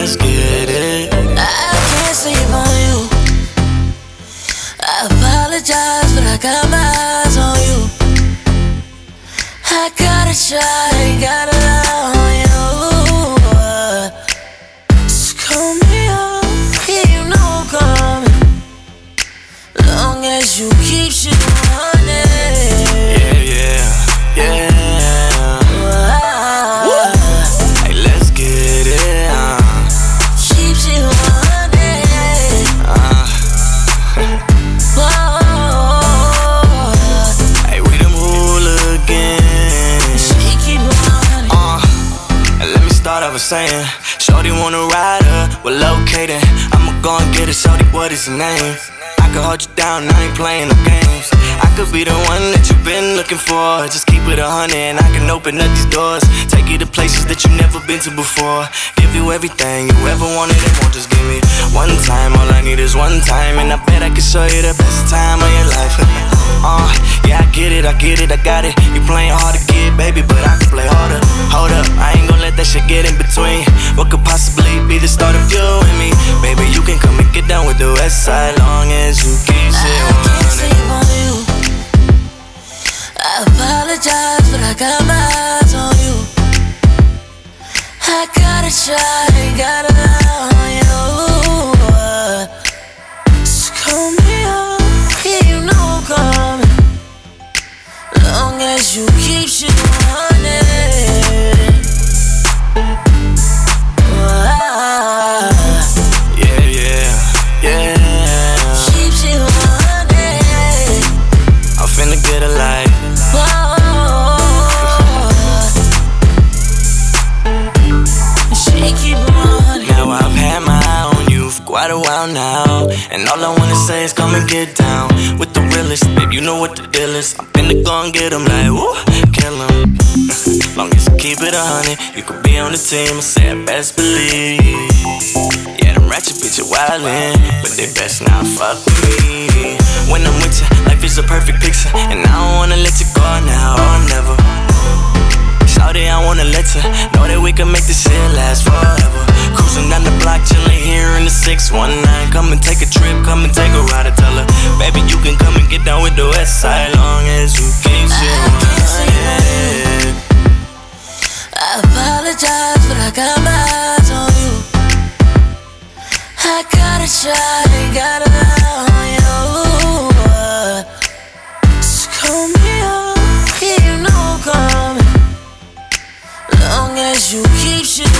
let's get it. I can't sleep on you. I apologize, but I got my eyes on you. I gotta try, gotta lie on you. Just call me up, yeah, you know I'm coming. Long as you keep shit on it. Off saying, Shorty wanna ride her, we're located. I'ma go and get it, Shorty, what is your name? I could hold you down, I ain't playing no games. I could be the one that you've been looking for. Just keep it a hundred and I can open up these doors. Take you to places that you've never been to before. Give you everything you ever wanted and won't just give me one time. All I need is one time, and I bet I can show you the best time of your life. Uh, yeah, I get it, I get it, I got it. You playing hard to get, baby, but I can play harder. West side, long as you keep I shit can't running. sleep on you. I apologize, but I got my eyes on you. I gotta try, gotta love on you. So call me up, yeah, you know I'm coming. Long as you keep shit running. Now. And all I wanna say is come and get down with the realest. Babe, you know what the deal is. I'm finna go and get 'em like, woo, kill 'em. Long as you keep it a hundred, you could be on the team. I say best believe. Yeah, them ratchet bitches wildin', but they best not fuck with me. When I'm with you, life is a perfect picture, and I don't wanna let you go now 619. Come and take a trip, come and take a ride. I tell her, baby, you can come and get down with the west side, long as you keep shit running. I apologize, but I got my eyes on you. I gotta try, gotta love on you. So call me up, yeah, you know I'm coming. Long as you keep shit